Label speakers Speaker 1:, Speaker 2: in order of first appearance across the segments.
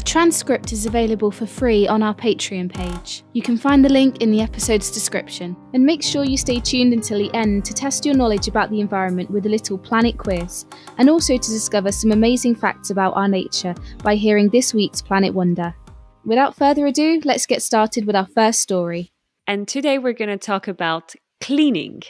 Speaker 1: A transcript is available for free on our Patreon page. You can find the link in the episode's description. And make sure you stay tuned until the end to test your knowledge about the environment with a little planet quiz, and also to discover some amazing facts about our nature by hearing this week's Planet Wonder. Without further ado, let's get started with our first story.
Speaker 2: And today we're going to talk about cleaning.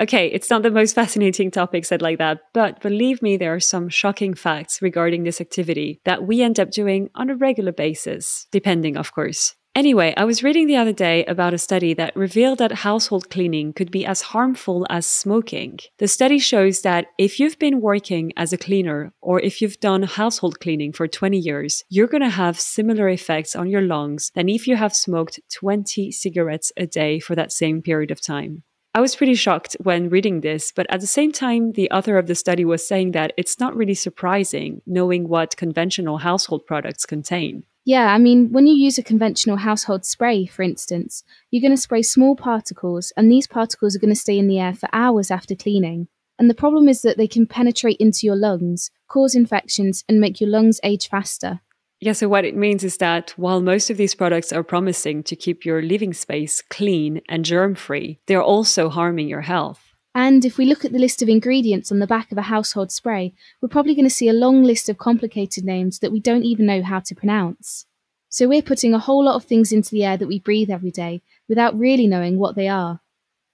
Speaker 2: Okay, it's not the most fascinating topic said like that, but believe me, there are some shocking facts regarding this activity that we end up doing on a regular basis, depending, of course. Anyway, I was reading the other day about a study that revealed that household cleaning could be as harmful as smoking. The study shows that if you've been working as a cleaner or if you've done household cleaning for 20 years, you're going to have similar effects on your lungs than if you have smoked 20 cigarettes a day for that same period of time. I was pretty shocked when reading this, but at the same time, the author of the study was saying that it's not really surprising knowing what conventional household products contain.
Speaker 1: Yeah, I mean, when you use a conventional household spray, for instance, you're going to spray small particles, and these particles are going to stay in the air for hours after cleaning. And the problem is that they can penetrate into your lungs, cause infections, and make your lungs age faster.
Speaker 2: Yeah, so what it means is that while most of these products are promising to keep your living space clean and germ free, they're also harming your health.
Speaker 1: And if we look at the list of ingredients on the back of a household spray, we're probably going to see a long list of complicated names that we don't even know how to pronounce. So we're putting a whole lot of things into the air that we breathe every day without really knowing what they are.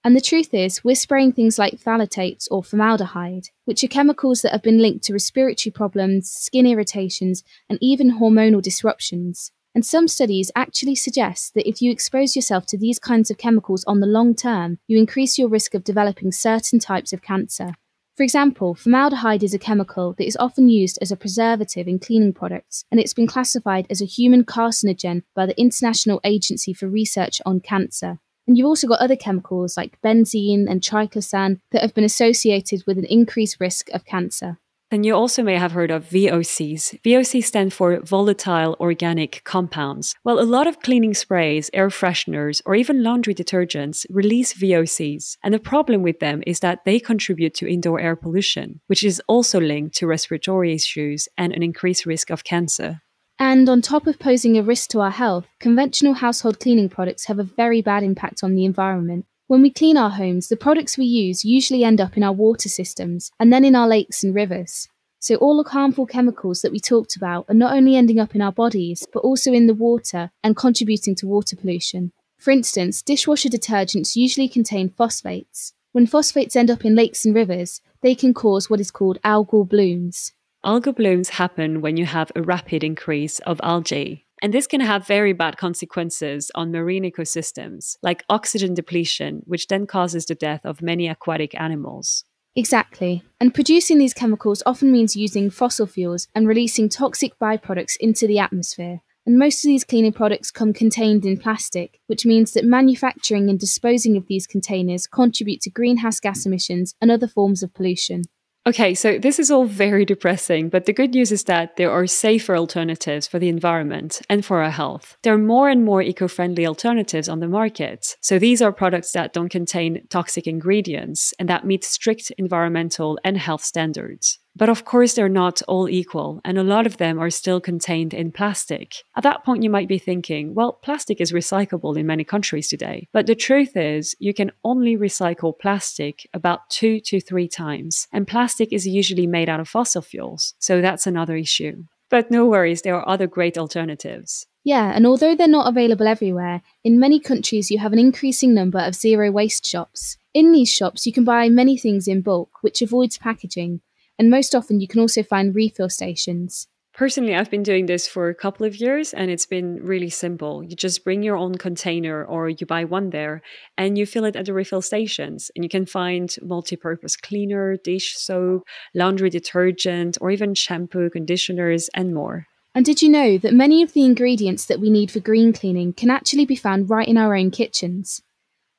Speaker 1: And the truth is, we're spraying things like phthalates or formaldehyde, which are chemicals that have been linked to respiratory problems, skin irritations, and even hormonal disruptions. And some studies actually suggest that if you expose yourself to these kinds of chemicals on the long term, you increase your risk of developing certain types of cancer. For example, formaldehyde is a chemical that is often used as a preservative in cleaning products, and it's been classified as a human carcinogen by the International Agency for Research on Cancer. And you've also got other chemicals like benzene and triclosan that have been associated with an increased risk of cancer.
Speaker 2: Then you also may have heard of VOCs. VOCs stand for volatile organic compounds. Well, a lot of cleaning sprays, air fresheners, or even laundry detergents release VOCs. And the problem with them is that they contribute to indoor air pollution, which is also linked to respiratory issues and an increased risk of cancer.
Speaker 1: And on top of posing a risk to our health, conventional household cleaning products have a very bad impact on the environment. When we clean our homes, the products we use usually end up in our water systems and then in our lakes and rivers. So, all the harmful chemicals that we talked about are not only ending up in our bodies, but also in the water and contributing to water pollution. For instance, dishwasher detergents usually contain phosphates. When phosphates end up in lakes and rivers, they can cause what is called algal blooms.
Speaker 2: Algal blooms happen when you have a rapid increase of algae, and this can have very bad consequences on marine ecosystems, like oxygen depletion, which then causes the death of many aquatic animals.
Speaker 1: Exactly. And producing these chemicals often means using fossil fuels and releasing toxic byproducts into the atmosphere. And most of these cleaning products come contained in plastic, which means that manufacturing and disposing of these containers contribute to greenhouse gas emissions and other forms of pollution.
Speaker 2: Okay, so this is all very depressing, but the good news is that there are safer alternatives for the environment and for our health. There are more and more eco friendly alternatives on the market. So these are products that don't contain toxic ingredients and that meet strict environmental and health standards. But of course, they're not all equal, and a lot of them are still contained in plastic. At that point, you might be thinking, well, plastic is recyclable in many countries today. But the truth is, you can only recycle plastic about two to three times, and plastic is usually made out of fossil fuels, so that's another issue. But no worries, there are other great alternatives.
Speaker 1: Yeah, and although they're not available everywhere, in many countries you have an increasing number of zero waste shops. In these shops, you can buy many things in bulk, which avoids packaging, and most often you can also find refill stations.
Speaker 2: Personally, I've been doing this for a couple of years and it's been really simple. You just bring your own container or you buy one there and you fill it at the refill stations. And you can find multi purpose cleaner, dish soap, laundry detergent, or even shampoo, conditioners, and more.
Speaker 1: And did you know that many of the ingredients that we need for green cleaning can actually be found right in our own kitchens?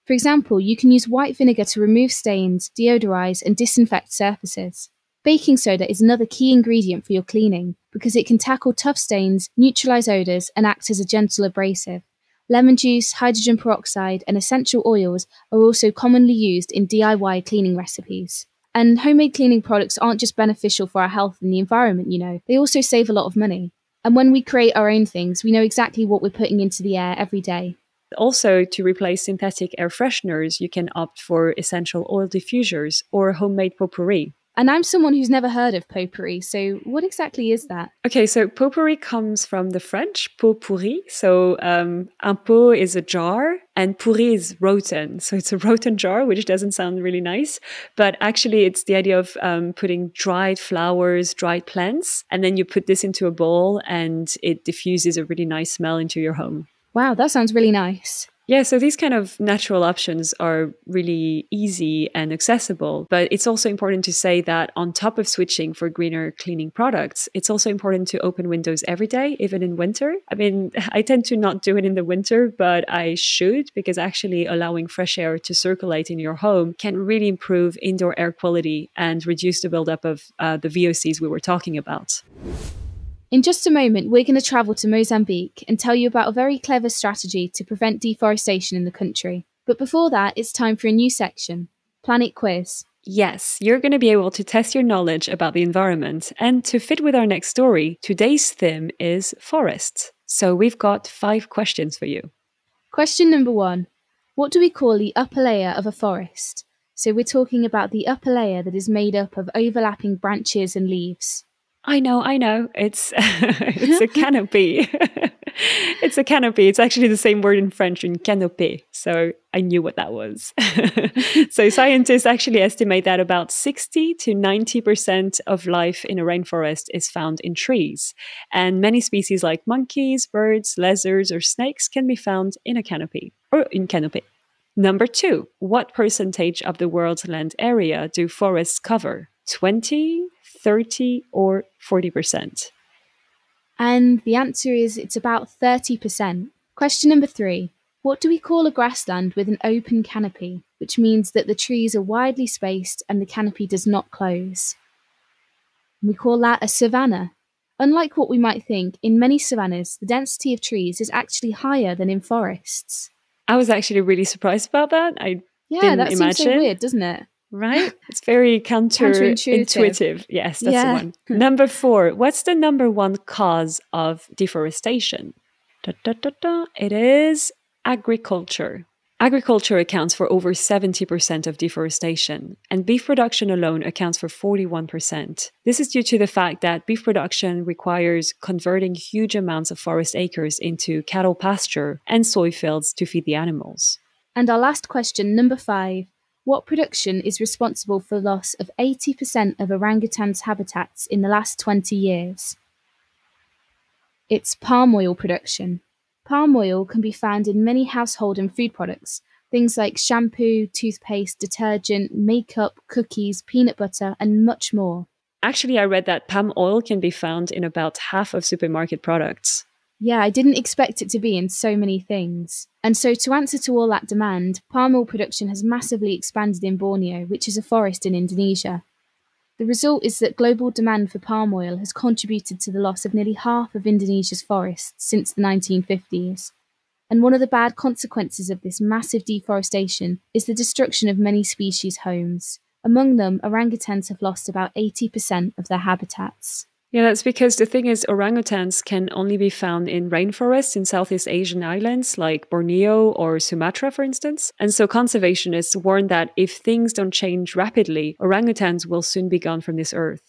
Speaker 1: For example, you can use white vinegar to remove stains, deodorize, and disinfect surfaces. Baking soda is another key ingredient for your cleaning because it can tackle tough stains, neutralize odors, and act as a gentle abrasive. Lemon juice, hydrogen peroxide, and essential oils are also commonly used in DIY cleaning recipes. And homemade cleaning products aren't just beneficial for our health and the environment, you know, they also save a lot of money. And when we create our own things, we know exactly what we're putting into the air every day.
Speaker 2: Also, to replace synthetic air fresheners, you can opt for essential oil diffusers or homemade potpourri.
Speaker 1: And I'm someone who's never heard of potpourri, so what exactly is that?
Speaker 2: Okay, so potpourri comes from the French pot pourri. So um, un pot is a jar, and pourri is rotten. So it's a rotten jar, which doesn't sound really nice, but actually it's the idea of um, putting dried flowers, dried plants, and then you put this into a bowl, and it diffuses a really nice smell into your home.
Speaker 1: Wow, that sounds really nice.
Speaker 2: Yeah, so these kind of natural options are really easy and accessible. But it's also important to say that on top of switching for greener cleaning products, it's also important to open windows every day, even in winter. I mean, I tend to not do it in the winter, but I should because actually allowing fresh air to circulate in your home can really improve indoor air quality and reduce the buildup of uh, the VOCs we were talking about.
Speaker 1: In just a moment, we're going to travel to Mozambique and tell you about a very clever strategy to prevent deforestation in the country. But before that, it's time for a new section Planet Quiz.
Speaker 2: Yes, you're going to be able to test your knowledge about the environment. And to fit with our next story, today's theme is forests. So we've got five questions for you.
Speaker 1: Question number one What do we call the upper layer of a forest? So we're talking about the upper layer that is made up of overlapping branches and leaves.
Speaker 2: I know, I know. It's it's a canopy. it's a canopy. It's actually the same word in French in canopé. So I knew what that was. so scientists actually estimate that about 60 to 90% of life in a rainforest is found in trees. And many species like monkeys, birds, lizards, or snakes can be found in a canopy or in canopy. Number two, what percentage of the world's land area do forests cover? 20, 30 or 40%?
Speaker 1: And the answer is it's about 30%. Question number three What do we call a grassland with an open canopy, which means that the trees are widely spaced and the canopy does not close? We call that a savanna. Unlike what we might think, in many savannas, the density of trees is actually higher than in forests.
Speaker 2: I was actually really surprised about that. I
Speaker 1: yeah,
Speaker 2: didn't
Speaker 1: that
Speaker 2: imagine.
Speaker 1: seems so weird, doesn't it?
Speaker 2: Right? It's very counterintuitive.
Speaker 1: Counterintuitive.
Speaker 2: Yes, that's
Speaker 1: Yeah.
Speaker 2: the one. number four. What's the number one cause of deforestation? Da, da, da. It is agriculture. Agriculture accounts for over 70% of deforestation, and beef production alone accounts for 41%. This is due to the fact that beef production requires converting huge amounts of forest acres into cattle pasture and soy fields to feed the animals.
Speaker 1: And our last question, number five. What production is responsible for the loss of 80% of orangutans' habitats in the last 20 years? It's palm oil production. Palm oil can be found in many household and food products, things like shampoo, toothpaste, detergent, makeup, cookies, peanut butter, and much more.
Speaker 2: Actually, I read that palm oil can be found in about half of supermarket products.
Speaker 1: Yeah, I didn't expect it to be in so many things. And so, to answer to all that demand, palm oil production has massively expanded in Borneo, which is a forest in Indonesia. The result is that global demand for palm oil has contributed to the loss of nearly half of Indonesia's forests since the 1950s. And one of the bad consequences of this massive deforestation is the destruction of many species' homes. Among them, orangutans have lost about 80% of their habitats.
Speaker 2: Yeah, that's because the thing is, orangutans can only be found in rainforests in Southeast Asian islands like Borneo or Sumatra, for instance. And so conservationists warn that if things don't change rapidly, orangutans will soon be gone from this earth.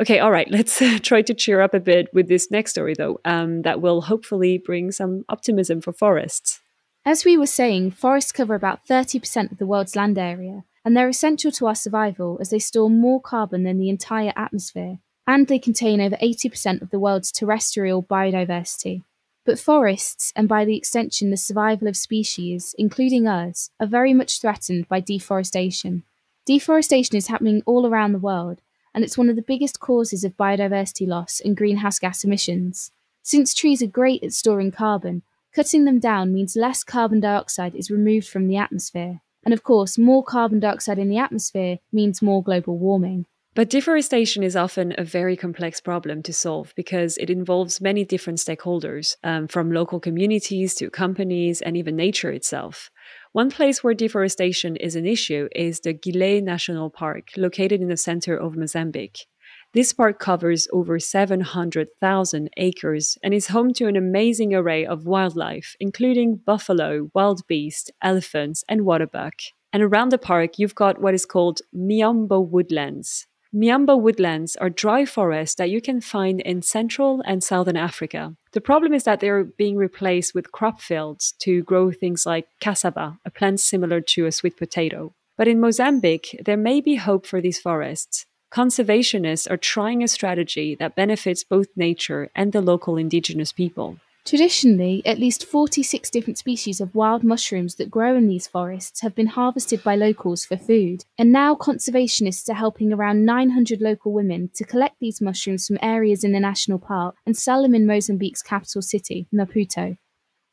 Speaker 2: Okay, all right, let's uh, try to cheer up a bit with this next story, though, um, that will hopefully bring some optimism for forests.
Speaker 1: As we were saying, forests cover about 30% of the world's land area, and they're essential to our survival as they store more carbon than the entire atmosphere, and they contain over 80% of the world's terrestrial biodiversity. But forests, and by the extension the survival of species, including us, are very much threatened by deforestation. Deforestation is happening all around the world, and it's one of the biggest causes of biodiversity loss and greenhouse gas emissions. Since trees are great at storing carbon, cutting them down means less carbon dioxide is removed from the atmosphere. And of course, more carbon dioxide in the atmosphere means more global warming.
Speaker 2: But deforestation is often a very complex problem to solve because it involves many different stakeholders, um, from local communities to companies and even nature itself. One place where deforestation is an issue is the Gile National Park, located in the center of Mozambique. This park covers over 700,000 acres and is home to an amazing array of wildlife, including buffalo, wild beasts, elephants, and waterbuck. And around the park, you've got what is called Miombo woodlands. Miombo woodlands are dry forests that you can find in Central and Southern Africa. The problem is that they're being replaced with crop fields to grow things like cassava, a plant similar to a sweet potato. But in Mozambique, there may be hope for these forests. Conservationists are trying a strategy that benefits both nature and the local indigenous people.
Speaker 1: Traditionally, at least 46 different species of wild mushrooms that grow in these forests have been harvested by locals for food, and now conservationists are helping around 900 local women to collect these mushrooms from areas in the national park and sell them in Mozambique's capital city, Maputo.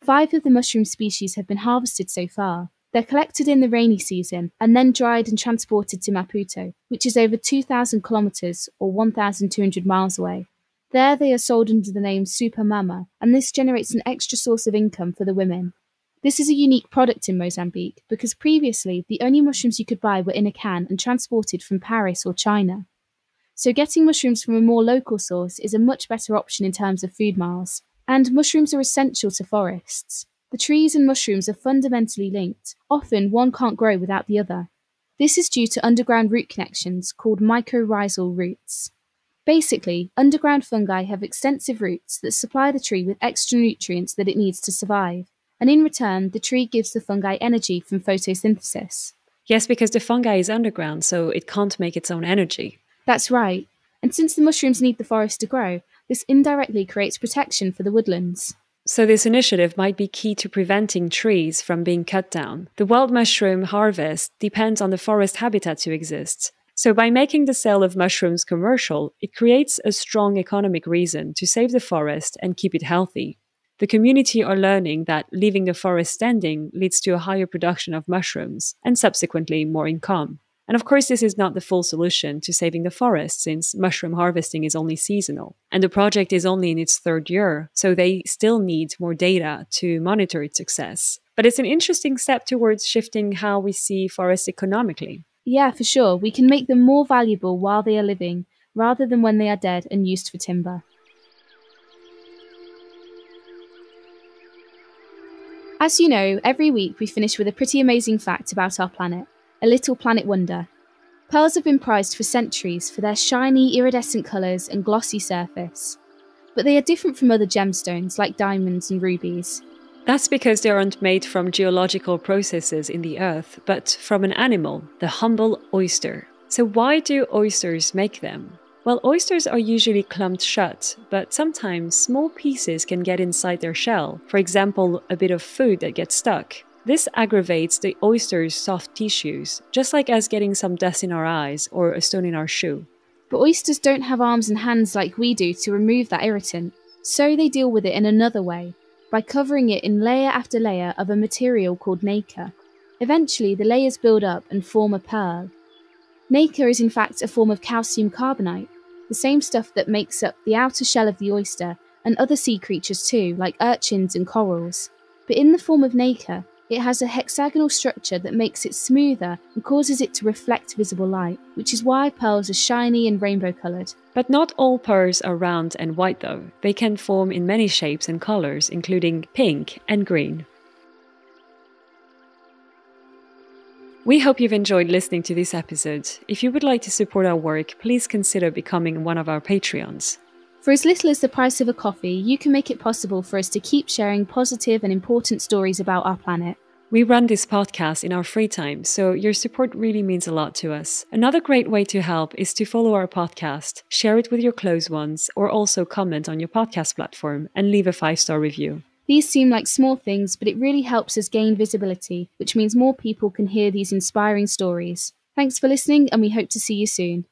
Speaker 1: Five of the mushroom species have been harvested so far, they're collected in the rainy season and then dried and transported to Maputo, which is over 2,000 kilometres or 1,200 miles away. There they are sold under the name Super Mama, and this generates an extra source of income for the women. This is a unique product in Mozambique because previously the only mushrooms you could buy were in a can and transported from Paris or China. So getting mushrooms from a more local source is a much better option in terms of food miles. And mushrooms are essential to forests. The trees and mushrooms are fundamentally linked. Often one can't grow without the other. This is due to underground root connections called mycorrhizal roots. Basically, underground fungi have extensive roots that supply the tree with extra nutrients that it needs to survive, and in return, the tree gives the fungi energy from photosynthesis.
Speaker 2: Yes, because the fungi is underground, so it can't make its own energy.
Speaker 1: That's right. And since the mushrooms need the forest to grow, this indirectly creates protection for the woodlands.
Speaker 2: So, this initiative might be key to preventing trees from being cut down. The wild mushroom harvest depends on the forest habitat to exist. So, by making the sale of mushrooms commercial, it creates a strong economic reason to save the forest and keep it healthy. The community are learning that leaving the forest standing leads to a higher production of mushrooms and subsequently more income. And of course, this is not the full solution to saving the forest since mushroom harvesting is only seasonal. And the project is only in its third year, so they still need more data to monitor its success. But it's an interesting step towards shifting how we see forests economically.
Speaker 1: Yeah, for sure. We can make them more valuable while they are living, rather than when they are dead and used for timber. As you know, every week we finish with a pretty amazing fact about our planet a little planet wonder. Pearls have been prized for centuries for their shiny, iridescent colours and glossy surface. But they are different from other gemstones like diamonds and rubies.
Speaker 2: That's because they aren't made from geological processes in the earth, but from an animal, the humble oyster. So, why do oysters make them? Well, oysters are usually clumped shut, but sometimes small pieces can get inside their shell, for example, a bit of food that gets stuck. This aggravates the oyster's soft tissues, just like us getting some dust in our eyes or a stone in our shoe.
Speaker 1: But oysters don't have arms and hands like we do to remove that irritant, so they deal with it in another way, by covering it in layer after layer of a material called nacre. Eventually, the layers build up and form a pearl. Nacre is in fact a form of calcium carbonate, the same stuff that makes up the outer shell of the oyster and other sea creatures too, like urchins and corals. But in the form of nacre, it has a hexagonal structure that makes it smoother and causes it to reflect visible light, which is why pearls are shiny and rainbow coloured.
Speaker 2: But not all pearls are round and white though. They can form in many shapes and colours, including pink and green. We hope you've enjoyed listening to this episode. If you would like to support our work, please consider becoming one of our Patreons.
Speaker 1: For as little as the price of a coffee, you can make it possible for us to keep sharing positive and important stories about our planet.
Speaker 2: We run this podcast in our free time, so your support really means a lot to us. Another great way to help is to follow our podcast, share it with your close ones, or also comment on your podcast platform and leave a five star review.
Speaker 1: These seem like small things, but it really helps us gain visibility, which means more people can hear these inspiring stories. Thanks for listening, and we hope to see you soon.